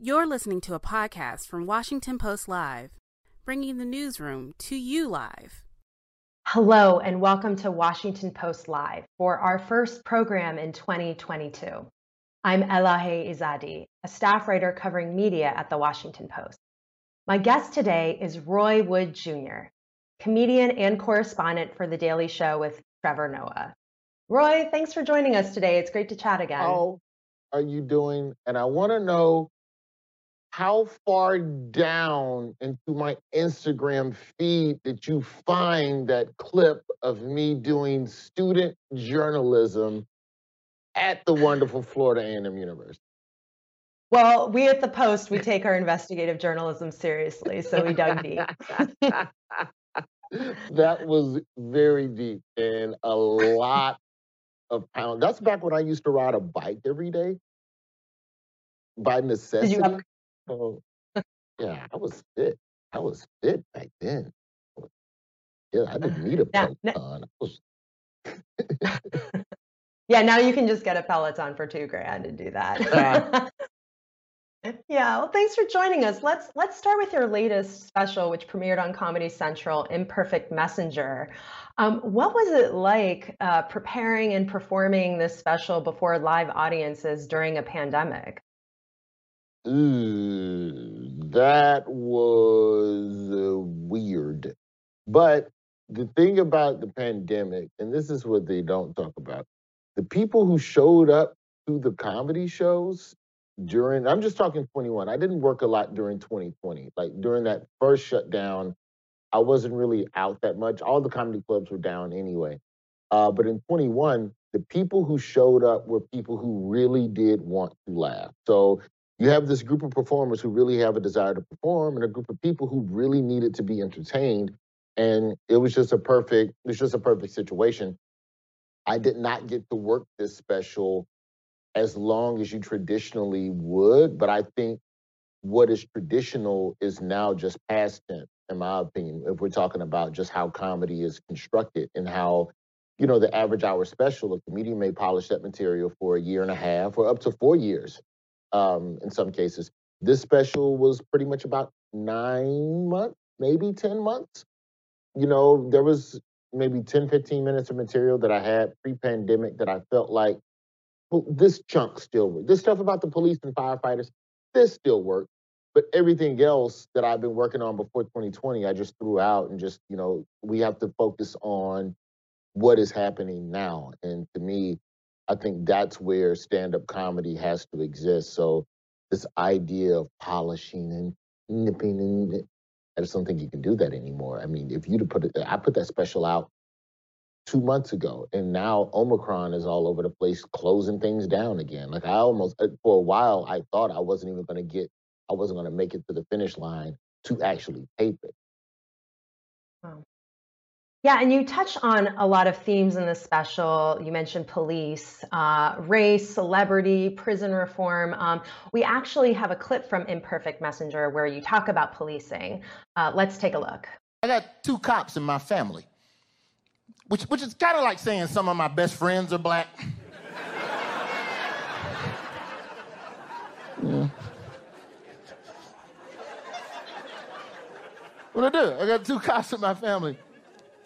You're listening to a podcast from Washington Post Live, bringing the newsroom to you live. Hello, and welcome to Washington Post Live for our first program in 2022. I'm Elahe Izadi, a staff writer covering media at the Washington Post. My guest today is Roy Wood Jr., comedian and correspondent for The Daily Show with Trevor Noah. Roy, thanks for joining us today. It's great to chat again. How are you doing? And I want to know how far down into my Instagram feed did you find that clip of me doing student journalism at the wonderful Florida A&M University? Well, we at the Post, we take our investigative journalism seriously, so we dug deep. that was very deep and a lot of pounds. That's back when I used to ride a bike every day by necessity. Did you have So, yeah, I was fit. I was fit back then. Yeah, I didn't need a Peloton. I was Yeah, now you can just get a Peloton for two grand and do that. yeah, well, thanks for joining us. Let's let's start with your latest special, which premiered on Comedy Central, Imperfect Messenger. Um, what was it like uh, preparing and performing this special before live audiences during a pandemic? Ooh, that was uh, weird. But the thing about the pandemic, and this is what they don't talk about, the people who showed up to the comedy shows during, I'm just talking 21. I didn't work a lot during 2020. Like during that first shutdown, I wasn't really out that much. All the comedy clubs were down anyway. Uh, but in 21, the people who showed up were people who really did want to laugh. So you have this group of performers who really have a desire to perform and a group of people who really needed to be entertained. And it was just a perfect, it was just a perfect situation. I did not get to work this special as long as you traditionally would, but I think what is traditional is now just past tense, in my opinion, if we're talking about just how comedy is constructed and how, you know, the average hour special, a comedian may polish that material for a year and a half or up to four years um, in some cases. This special was pretty much about nine months, maybe 10 months. You know, there was maybe 10, 15 minutes of material that I had pre pandemic that I felt like, well, this chunk still worked. This stuff about the police and firefighters, this still worked. But everything else that I've been working on before 2020, I just threw out and just, you know, we have to focus on what is happening now. And to me, I think that's where stand-up comedy has to exist. So this idea of polishing and nipping and I just don't think you can do that anymore. I mean, if you'd put it, I put that special out two months ago, and now Omicron is all over the place, closing things down again. Like I almost, uh, for a while, I thought I wasn't even going to get, I wasn't going to make it to the finish line to actually tape it. Wow. Yeah, and you touch on a lot of themes in this special. You mentioned police, uh, race, celebrity, prison reform. Um, we actually have a clip from Imperfect Messenger where you talk about policing. Uh, let's take a look. I got two cops in my family, which, which is kind of like saying some of my best friends are black. yeah. What I do? I got two cops in my family.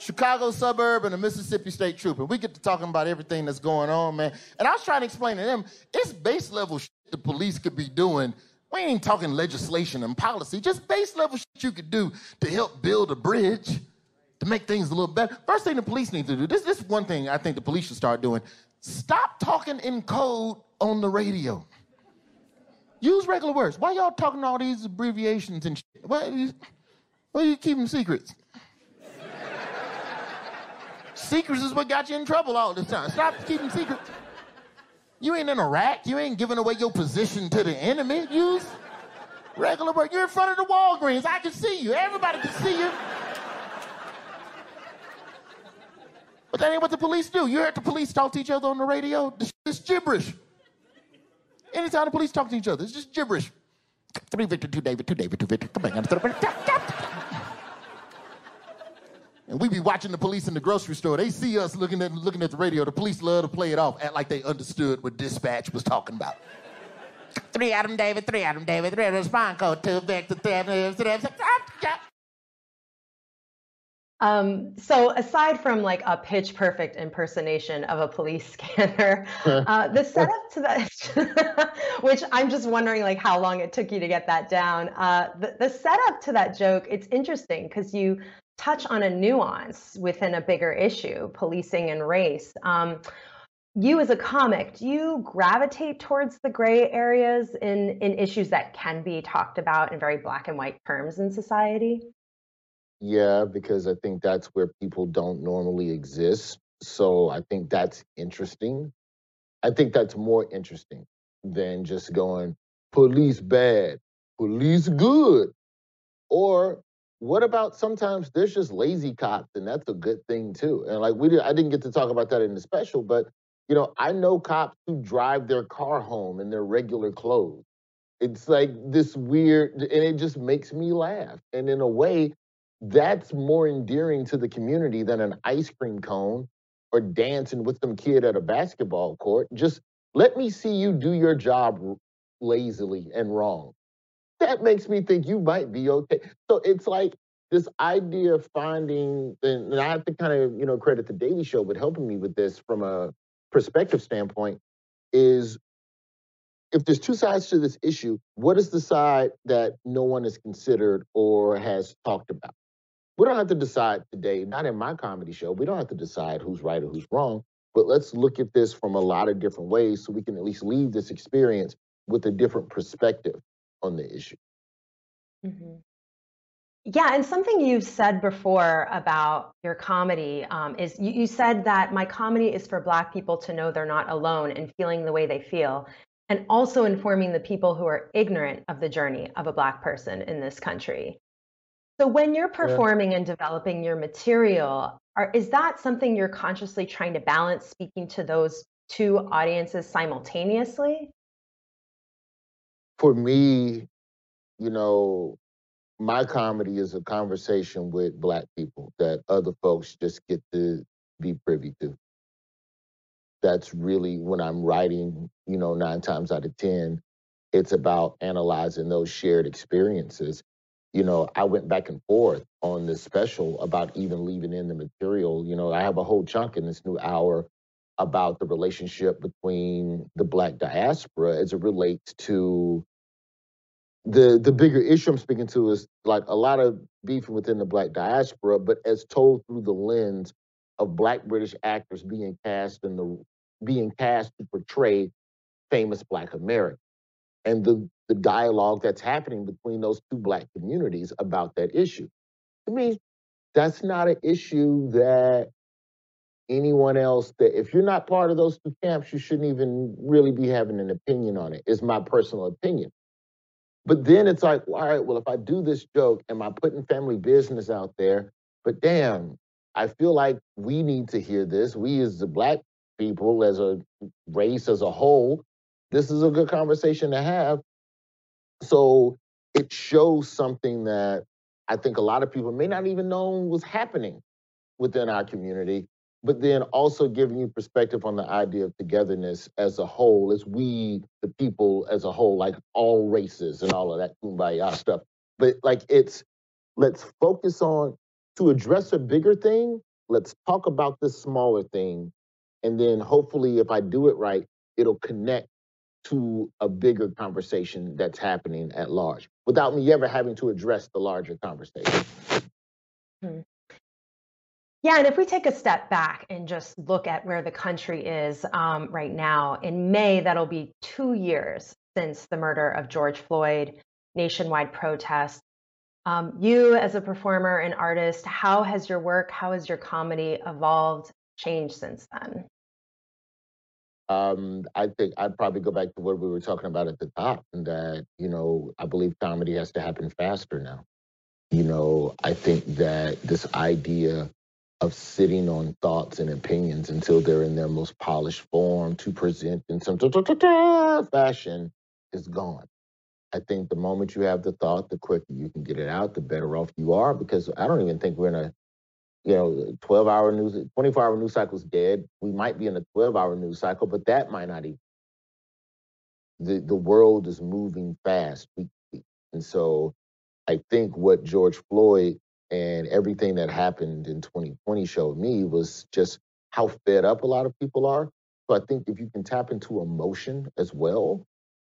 Chicago suburb and a Mississippi State trooper. We get to talking about everything that's going on, man. And I was trying to explain to them, it's base level shit the police could be doing. We ain't talking legislation and policy, just base level shit you could do to help build a bridge, to make things a little better. First thing the police need to do, this, this is one thing I think the police should start doing. Stop talking in code on the radio. Use regular words. Why y'all talking all these abbreviations and shit? Why, why are you keeping secrets? Secrets is what got you in trouble all this time. Stop keeping secrets. You ain't in Iraq. You ain't giving away your position to the enemy. Use regular work. You're in front of the Walgreens. I can see you. Everybody can see you. But that ain't what the police do. You heard the police talk to each other on the radio? It's gibberish. Anytime the police talk to each other, it's just gibberish. Three Victor, two David, two David, two Victor. Come on. And we be watching the police in the grocery store. They see us looking at looking at the radio. The police love to play it off, act like they understood what dispatch was talking about. Three Adam David, three Adam David, three Spine Code, two Victor, three Adam David, um, so aside from like a pitch perfect impersonation of a police scanner, uh, the setup to that, which I'm just wondering like how long it took you to get that down. Uh, the, the setup to that joke, it's interesting because you touch on a nuance within a bigger issue, policing and race. Um, you as a comic, do you gravitate towards the gray areas in, in issues that can be talked about in very black and white terms in society? Yeah, because I think that's where people don't normally exist. So I think that's interesting. I think that's more interesting than just going police bad, police good. Or what about sometimes there's just lazy cops and that's a good thing too. And like we did I didn't get to talk about that in the special, but you know, I know cops who drive their car home in their regular clothes. It's like this weird and it just makes me laugh. And in a way, that's more endearing to the community than an ice cream cone or dancing with some kid at a basketball court. Just let me see you do your job lazily and wrong. That makes me think you might be okay. So it's like this idea of finding, and I have to kind of, you know, credit the Daily Show with helping me with this from a perspective standpoint, is if there's two sides to this issue, what is the side that no one has considered or has talked about? we don't have to decide today, not in my comedy show, we don't have to decide who's right or who's wrong, but let's look at this from a lot of different ways so we can at least leave this experience with a different perspective on the issue. Mm-hmm. Yeah, and something you've said before about your comedy um, is you, you said that my comedy is for Black people to know they're not alone in feeling the way they feel, and also informing the people who are ignorant of the journey of a Black person in this country. So when you're performing yeah. and developing your material, are, is that something you're consciously trying to balance speaking to those two audiences simultaneously? For me, you know, my comedy is a conversation with black people that other folks just get to be privy to. That's really when I'm writing, you know, nine times out of 10, it's about analyzing those shared experiences you know, I went back and forth on this special about even leaving in the material. You know, I have a whole chunk in this new hour about the relationship between the black diaspora as it relates to the the bigger issue I'm speaking to is like a lot of beefing within the black diaspora, but as told through the lens of black British actors being cast in the being cast to portray famous black Americans and the, the dialogue that's happening between those two black communities about that issue. To me, that's not an issue that anyone else that if you're not part of those two camps, you shouldn't even really be having an opinion on it, is my personal opinion. But then it's like, all right, well, if I do this joke, am I putting family business out there? But damn, I feel like we need to hear this. We as the black people, as a race as a whole, this is a good conversation to have. So it shows something that I think a lot of people may not even know was happening within our community, but then also giving you perspective on the idea of togetherness as a whole, as we, the people as a whole, like all races and all of that kumbaya stuff. But like it's, let's focus on, to address a bigger thing, let's talk about this smaller thing. And then hopefully, if I do it right, it'll connect to a bigger conversation that's happening at large without me ever having to address the larger conversation. Hmm. Yeah, and if we take a step back and just look at where the country is um, right now, in May, that'll be two years since the murder of George Floyd, nationwide protests. Um, you, as a performer and artist, how has your work, how has your comedy evolved, changed since then? Um, I think I'd probably go back to what we were talking about at the top, and that you know I believe comedy has to happen faster now. You know, I think that this idea of sitting on thoughts and opinions until they're in their most polished form to present in some fashion is gone. I think the moment you have the thought, the quicker you can get it out, the better off you are. Because I don't even think we're in a you know, 12 hour news, 24 hour news cycle is dead. We might be in a 12 hour news cycle, but that might not even the, the world is moving fast. And so I think what George Floyd and everything that happened in 2020 showed me was just how fed up a lot of people are. So I think if you can tap into emotion as well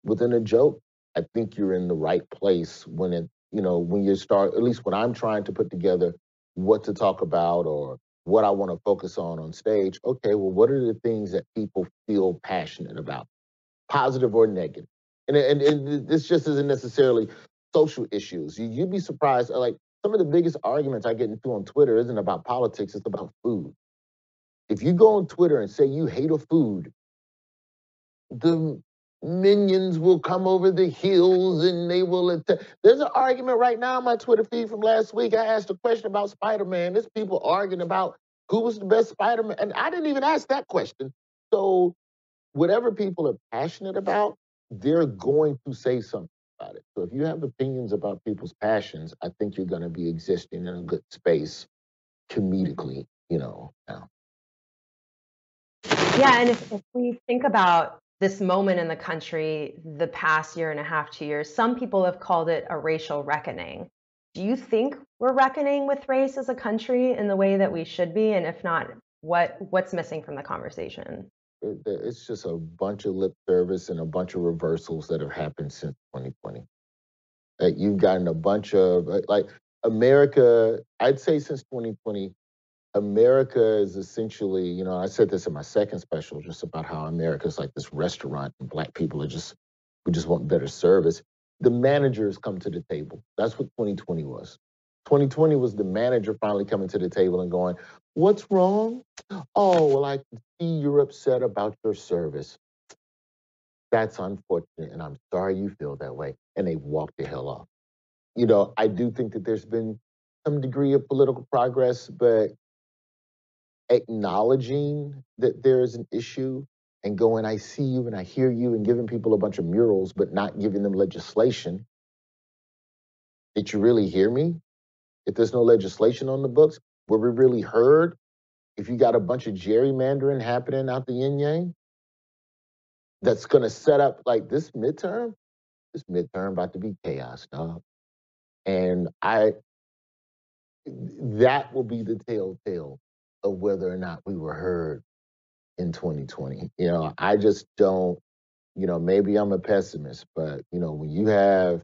within a joke, I think you're in the right place when it, you know, when you start, at least when I'm trying to put together what to talk about or what I want to focus on on stage. Okay, well, what are the things that people feel passionate about, positive or negative? And, and, and uh, this just isn't necessarily social issues. You, you'd be surprised, uh, like some of the biggest arguments I get into on Twitter isn't about politics, it's about food. If you go on Twitter and say you hate a food, the minions will come over the hills and they will attack. There's an argument right now on my Twitter feed from last week. I asked a question about Spider Man. There's people arguing about who was the best Spider Man. And I didn't even ask that question. So, whatever people are passionate about, they're going to say something about it. So, if you have opinions about people's passions, I think you're going to be existing in a good space comedically, you know, now. Yeah, and if, if we think about this moment in the country the past year and a half, two years, some people have called it a racial reckoning. Do you think we're reckoning with race as a country in the way that we should be? And if not, what what's missing from the conversation? It's just a bunch of lip service and a bunch of reversals that have happened since 2020. Like you've gotten a bunch of like America, I'd say since 2020, America is essentially, you know, I said this in my second special just about how America is like this restaurant and black people are just, we just want better service. The managers come to the table. That's what 2020 was. 2020 was the manager finally coming to the table and going, What's wrong? Oh, well, I see you're upset about your service. That's unfortunate, and I'm sorry you feel that way. And they walk the hell off. You know, I do think that there's been some degree of political progress, but acknowledging that there is an issue and going, I see you and I hear you, and giving people a bunch of murals, but not giving them legislation. Did you really hear me? If there's no legislation on the books, were we really heard? If you got a bunch of gerrymandering happening out the yin yang, that's going to set up like this midterm, this midterm about to be chaos, dog. And I, that will be the telltale of whether or not we were heard in 2020. You know, I just don't, you know, maybe I'm a pessimist, but you know, when you have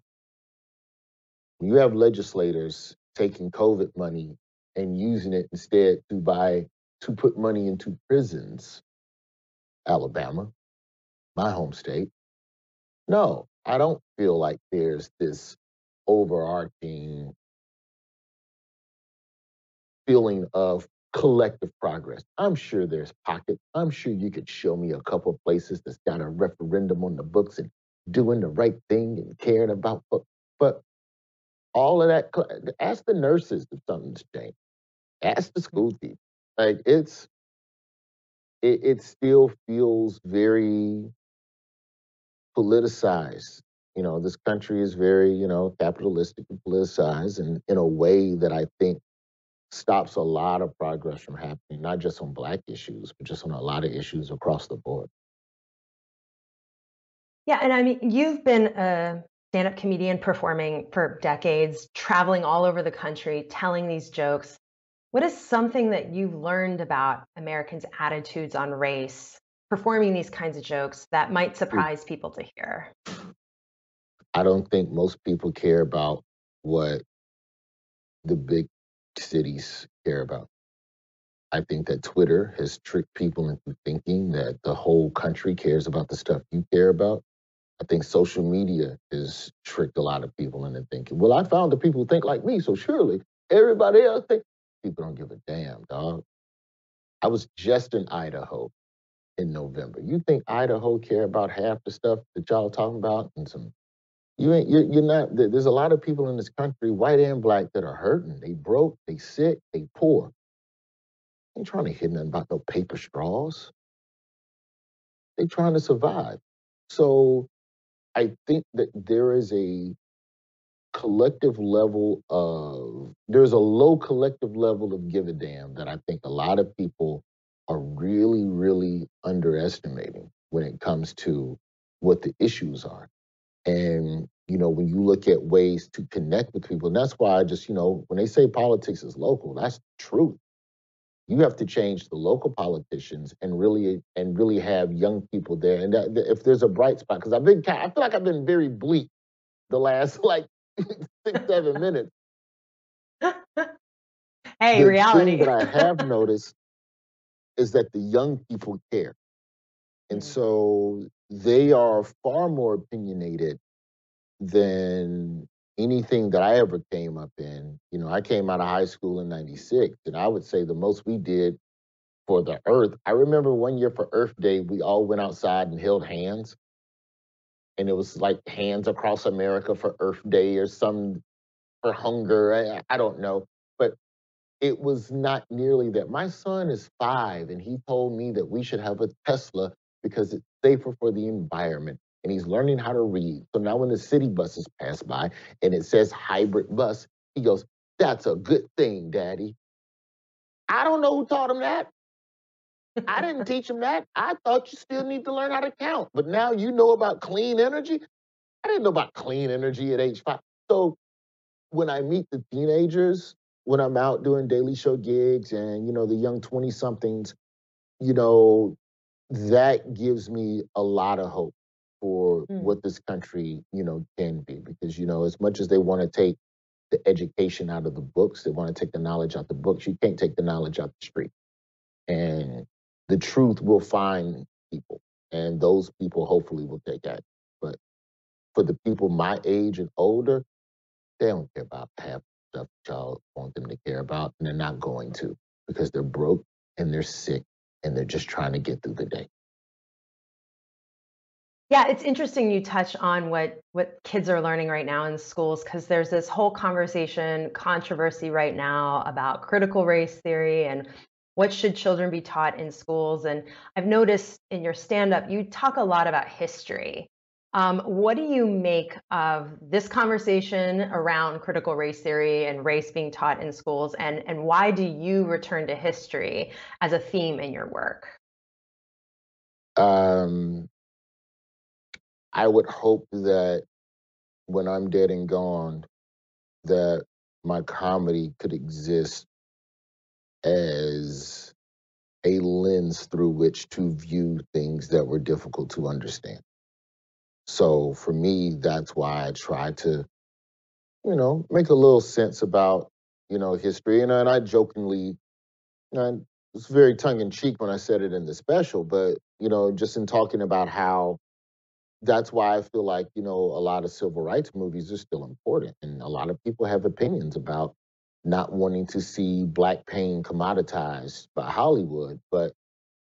when you have legislators taking COVID money and using it instead to buy to put money into prisons, Alabama, my home state. No, I don't feel like there's this overarching feeling of collective progress. I'm sure there's pockets. I'm sure you could show me a couple places that's got a referendum on the books and doing the right thing and caring about. But, but all of that, ask the nurses if something's changed. Ask the mm-hmm. school team. Like it's, it, it still feels very politicized. You know, this country is very, you know, capitalistic and politicized, and in a way that I think stops a lot of progress from happening, not just on Black issues, but just on a lot of issues across the board. Yeah, and I mean, you've been a stand up comedian performing for decades, traveling all over the country, telling these jokes. What is something that you've learned about Americans' attitudes on race, performing these kinds of jokes that might hmm. surprise people to hear? I don't think most people care about what the big cities care about. I think that Twitter has tricked people into thinking that the whole country cares about the stuff you care about. I think social media has tricked a lot of people into thinking, well, I found the people who think like me, so surely everybody else think. People don't give a damn, dog. I was just in Idaho in November. You think Idaho care about half the stuff that y'all talking about and some you ain't you're, you're not there's a lot of people in this country white and black that are hurting they broke they sick they poor ain't trying to hear nothing about no paper straws they trying to survive so i think that there is a collective level of there's a low collective level of give a damn that i think a lot of people are really really underestimating when it comes to what the issues are. And, you know, when you look at ways to connect with people, and that's why I just, you know, when they say politics is local, that's the truth. You have to change the local politicians and really and really have young people there. And that, if there's a bright spot, because I've been, I feel like I've been very bleak the last like six, seven minutes. hey, the reality. Thing that I have noticed is that the young people care. And Mm. so they are far more opinionated than anything that I ever came up in. You know, I came out of high school in 96, and I would say the most we did for the earth. I remember one year for Earth Day, we all went outside and held hands. And it was like hands across America for Earth Day or some for hunger. I, I don't know. But it was not nearly that. My son is five, and he told me that we should have a Tesla because it's safer for the environment. And he's learning how to read. So now when the city buses pass by and it says hybrid bus, he goes, That's a good thing, Daddy. I don't know who taught him that. I didn't teach him that. I thought you still need to learn how to count. But now you know about clean energy. I didn't know about clean energy at age five. So when I meet the teenagers, when I'm out doing daily show gigs and, you know, the young 20 somethings, you know, that gives me a lot of hope for Mm. what this country, you know, can be. Because, you know, as much as they want to take the education out of the books, they want to take the knowledge out of the books, you can't take the knowledge out the street. And the truth will find people. And those people hopefully will take action. But for the people my age and older, they don't care about half the stuff y'all want them to care about, and they're not going to because they're broke and they're sick and they're just trying to get through the day. Yeah, it's interesting you touch on what what kids are learning right now in schools because there's this whole conversation, controversy right now about critical race theory and what should children be taught in schools. And I've noticed in your stand-up, you talk a lot about history. Um, what do you make of this conversation around critical race theory and race being taught in schools? And, and why do you return to history as a theme in your work? Um, I would hope that when I'm dead and gone, that my comedy could exist as a lens through which to view things that were difficult to understand. So for me, that's why I try to, you know, make a little sense about, you know, history. And, and I jokingly, and it's very tongue in cheek when I said it in the special, but, you know, just in talking about how that's why I feel like, you know, a lot of civil rights movies are still important. And a lot of people have opinions about not wanting to see black pain commoditized by Hollywood. But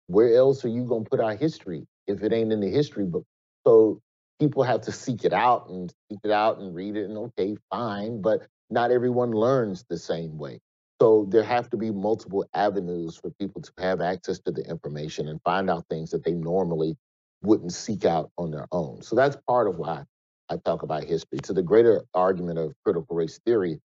where else are you going to put our history if it ain't in the history book? So people have to seek it out and seek it out and read it. And okay, fine. But not everyone learns the same way. So there have to be multiple avenues for people to have access to the information and find out things that they normally wouldn't seek out on their own. So that's part of why I talk about history. To the greater argument of critical race theory,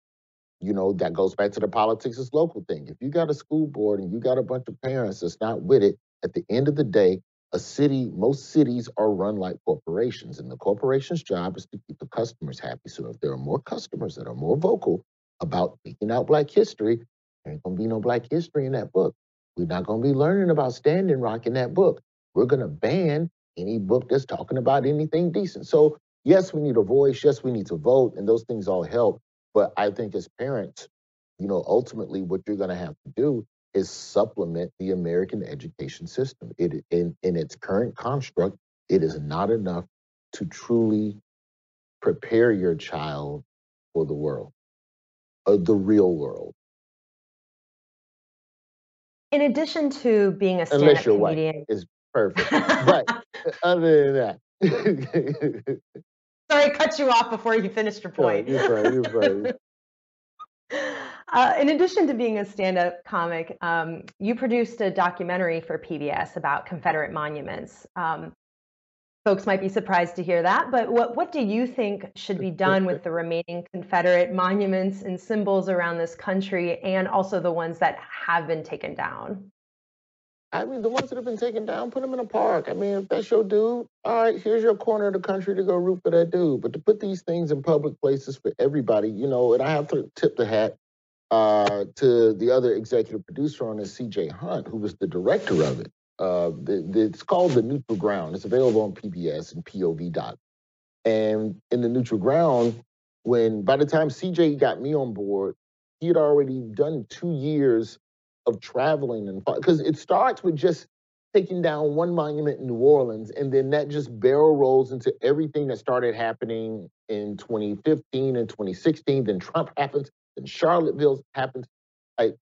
you know, that goes back to the politics is local thing. If you got a school board and you got a bunch of parents that's not with it, at the end of the day, a city, most cities are run like corporations, and the corporation's job is to keep the customers happy. So if there are more customers that are more vocal about speaking out Black history, there ain't gonna be no Black history in that book. We're not gonna be learning about Standing Rock in that book. We're gonna ban any book that's talking about anything decent. So yes, we need a voice. Yes, we need to vote, and those things all help. But I think as parents, you know, ultimately what you're going to have to do is supplement the American education system. It in in its current construct, it is not enough to truly prepare your child for the world, uh, the real world. In addition to being a stand-up comedian, is perfect. but other than that, sorry, I cut you off before you finished your no, point. you're fine. You're fine. Uh, in addition to being a stand-up comic, um, you produced a documentary for PBS about Confederate monuments. Um, folks might be surprised to hear that, but what what do you think should be done with the remaining Confederate monuments and symbols around this country, and also the ones that have been taken down? I mean, the ones that have been taken down, put them in a park. I mean, if that's your dude, all right, here's your corner of the country to go root for that dude. But to put these things in public places for everybody, you know, and I have to tip the hat uh, to the other executive producer on this, CJ Hunt, who was the director of it. Uh, the, the, it's called The Neutral Ground. It's available on PBS and POV. Dot. And in The Neutral Ground, when by the time CJ got me on board, he had already done two years of traveling and because it starts with just taking down one monument in New Orleans, and then that just barrel rolls into everything that started happening in 2015 and 2016. Then Trump happens, then Charlottesville happens. Like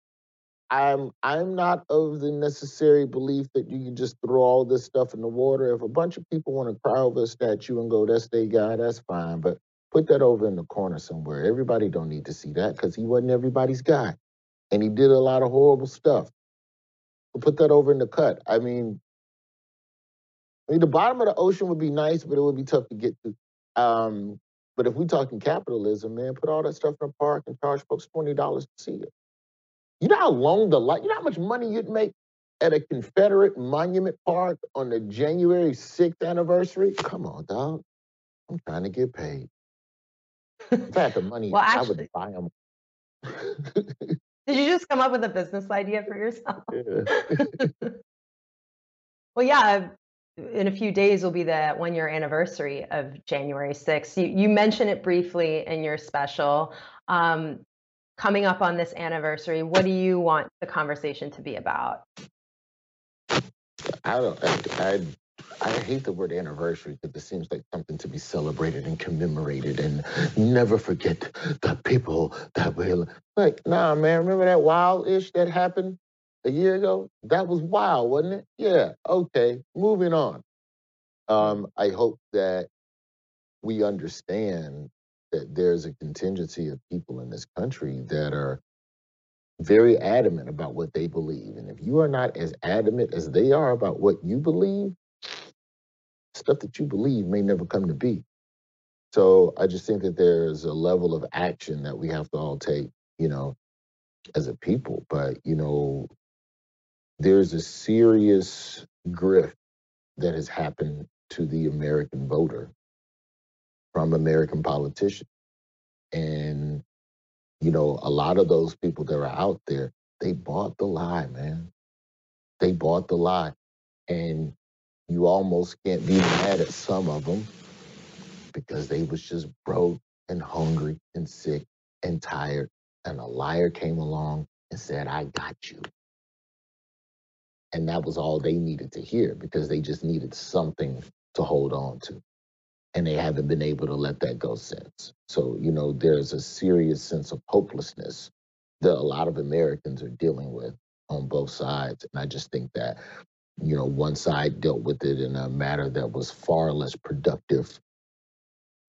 I'm I'm not of the necessary belief that you can just throw all this stuff in the water. If a bunch of people want to cry over a statue and go, that's their guy, that's fine. But put that over in the corner somewhere. Everybody don't need to see that because he wasn't everybody's guy and he did a lot of horrible stuff. We'll put that over in the cut. I mean, I mean, the bottom of the ocean would be nice, but it would be tough to get to. Um, but if we're talking capitalism, man, put all that stuff in a park and charge folks twenty dollars to see it. You know how long the light? You know how much money you'd make at a Confederate monument park on the January sixth anniversary? Come on, dog. I'm trying to get paid. If I had the money, well, actually, I would buy them. Did you just come up with a business idea for yourself? Yeah. well, yeah. In a few days will be the one year anniversary of January 6th. You, you mentioned it briefly in your special. Um, coming up on this anniversary, what do you want the conversation to be about? I don't. I, I I hate the word anniversary because it seems like something to be celebrated and commemorated and never forget the people that will. Like, nah, man, remember that wild ish that happened a year ago? That was wild, wasn't it? Yeah, okay, moving on. Um, I hope that we understand that there's a contingency of people in this country that are very adamant about what they believe. And if you are not as adamant as they are about what you believe, stuff that you believe may never come to be. So I just think that there's a level of action that we have to all take, you know, as a people. But, you know, there's a serious grift that has happened to the American voter from American politicians. And, you know, a lot of those people that are out there, they bought the lie, man. They bought the lie. And you almost can't be mad at some of them because they was just broke and hungry and sick and tired and a liar came along and said i got you. And that was all they needed to hear because they just needed something to hold on to and they haven't been able to let that go since. So you know there's a serious sense of hopelessness that a lot of americans are dealing with on both sides and i just think that you know, one side dealt with it in a manner that was far less productive,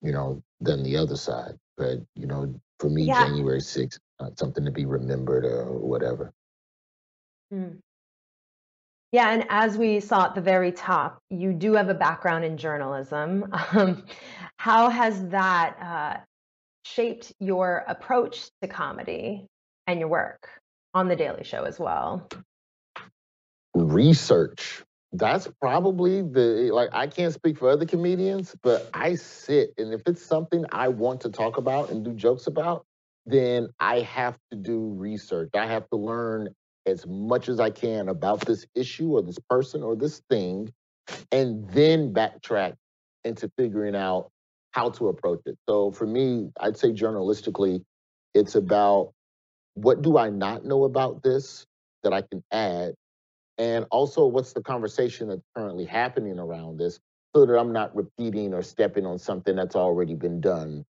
you know, than the other side. But, you know, for me, yeah. January 6th, not something to be remembered or whatever. Hmm. Yeah, and as we saw at the very top, you do have a background in journalism. Um, how has that uh, shaped your approach to comedy and your work on The Daily Show as well? Research. That's probably the like i can't speak for other comedians but i sit and if it's something i want to talk about and do jokes about then i have to do research. I have to learn as much as i can about this issue or this person or this thing and then backtrack into figuring out how to approach it. So for me i'd say journalistically it's about what do i not know about this that i can add and also what's the conversation that's currently happening around this so that I'm not repeating or stepping on something that's already been done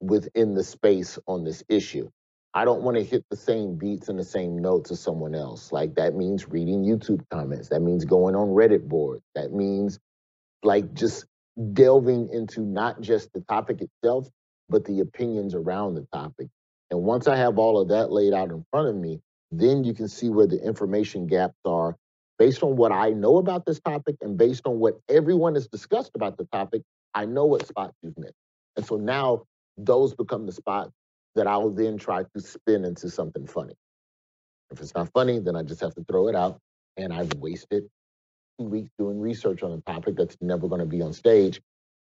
within the space on this issue. I don't want to hit the same beats and the same notes as someone else. Like that means reading YouTube comments. That means going on Reddit boards. That means like just delving into not just the topic itself, but the opinions around the topic. And once I have all of that laid out in front of me, then you can see where the information gaps are based on what I know about this topic and based on what everyone has discussed about the topic, I know what spots you've missed. And so now those become the spots that I will then try to spin into something funny. If it's not funny, then I just have to throw it out and I've wasted two weeks doing research on a topic that's never going to be on stage.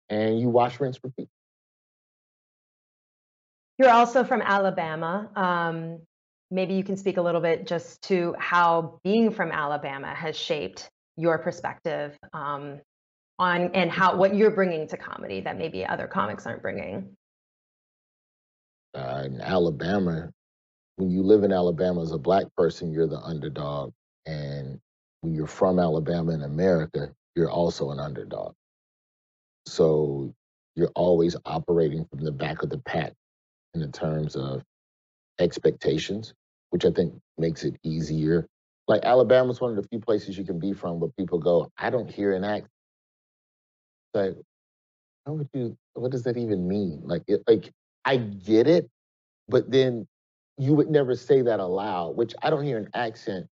And you wash, rinse, repeat. You're also from Alabama. Um, maybe you can speak a little bit just to how being from Alabama has shaped your perspective um, on and how what you're bringing to comedy that maybe other comics aren't bringing. Uh, in Alabama, when you live in Alabama as a black person, you're the underdog, and when you're from Alabama in America, you're also an underdog. So you're always operating from the back of the pack in the terms of expectations, which I think makes it easier. Like Alabama's one of the few places you can be from where people go, I don't hear an accent. Like, how would you? What does that even mean? Like, it, like I get it, but then you would never say that aloud. Which I don't hear an accent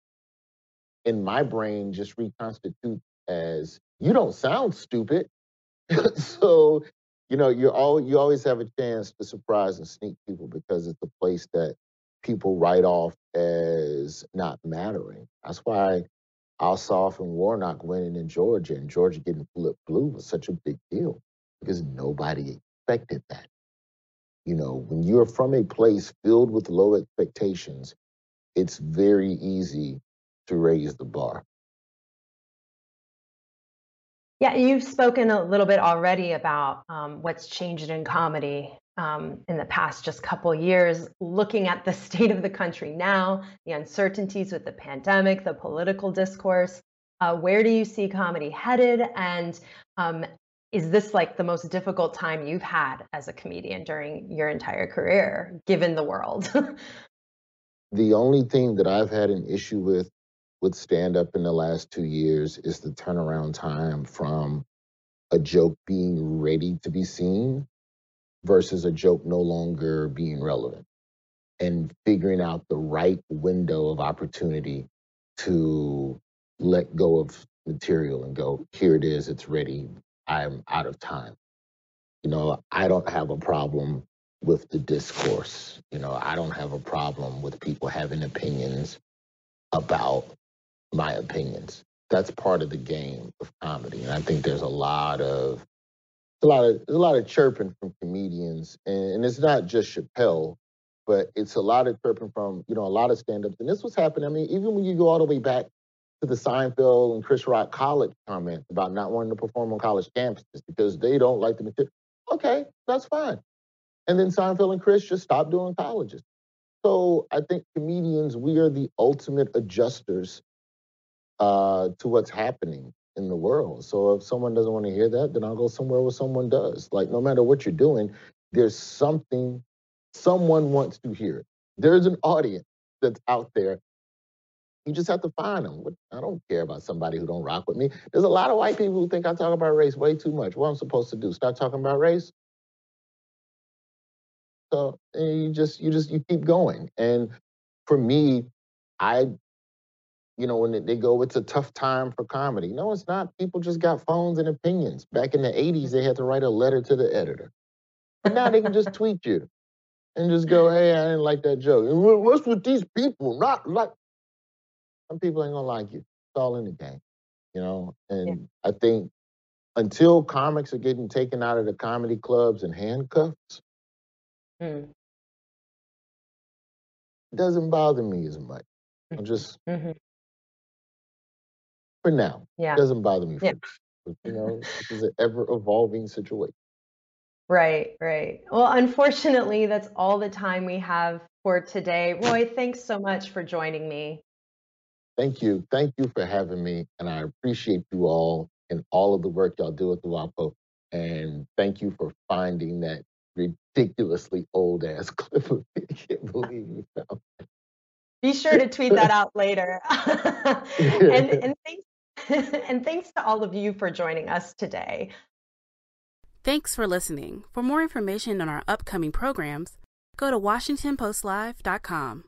in my brain just reconstitute as you don't sound stupid. so you know, you all you always have a chance to surprise and sneak people because it's a place that people write off as not mattering. That's why Ossoff and Warnock winning in Georgia and Georgia getting flipped blue was such a big deal because nobody expected that. You know, when you're from a place filled with low expectations, it's very easy to raise the bar. Yeah, you've spoken a little bit already about um, what's changed in comedy um, in the past just couple years. Looking at the state of the country now, the uncertainties with the pandemic, the political discourse, uh, where do you see comedy headed? And um, is this like the most difficult time you've had as a comedian during your entire career, given the world? the only thing that I've had an issue with with stand up in the last two years is the turnaround time from a joke being ready to be seen versus a joke no longer being relevant and figuring out the right window of opportunity to let go of material and go, here it is, it's ready, I'm out of time. You know, I don't have a problem with the discourse. You know, I don't have a problem with people having opinions about my opinions. That's part of the game of comedy, and I think there's a lot of a lot of there's a lot of chirping from comedians, and, and it's not just Chappelle, but it's a lot of chirping from you know a lot of stand-ups. And this was happening. I mean, even when you go all the way back to the Seinfeld and Chris Rock college comments about not wanting to perform on college campuses because they don't like the material. Okay, that's fine. And then Seinfeld and Chris just stopped doing colleges. So I think comedians, we are the ultimate adjusters uh, to what's happening in the world. So if someone doesn't want to hear that, then I'll go somewhere where someone does. Like no matter what you're doing, there's something someone wants to hear. it. There's an audience that's out there. You just have to find them. I don't care about somebody who don't rock with me. There's a lot of white people who think I talk about race way too much. What I'm supposed to do? Start talking about race? So you just you just you keep going. And for me, I you know, when they go, it's a tough time for comedy. No, it's not. People just got phones and opinions. Back in the 80s, they had to write a letter to the editor. But now they can just tweet you and just go, hey, I didn't like that joke. What's with these people? Not like some people ain't gonna like you. It's all in the game, you know? And yeah. I think until comics are getting taken out of the comedy clubs and handcuffs, mm. it doesn't bother me as much. I'm just mm-hmm for now. Yeah. It doesn't bother me. Yeah. You know, this is an ever evolving situation. Right, right. Well, unfortunately, that's all the time we have for today. Roy, thanks so much for joining me. Thank you. Thank you for having me. And I appreciate you all and all of the work y'all do at the WAPO. And thank you for finding that ridiculously old ass clip of me. I can't believe you found it. Be sure to tweet that out later. and, and thanks and thanks to all of you for joining us today. Thanks for listening. For more information on our upcoming programs, go to WashingtonPostLive.com.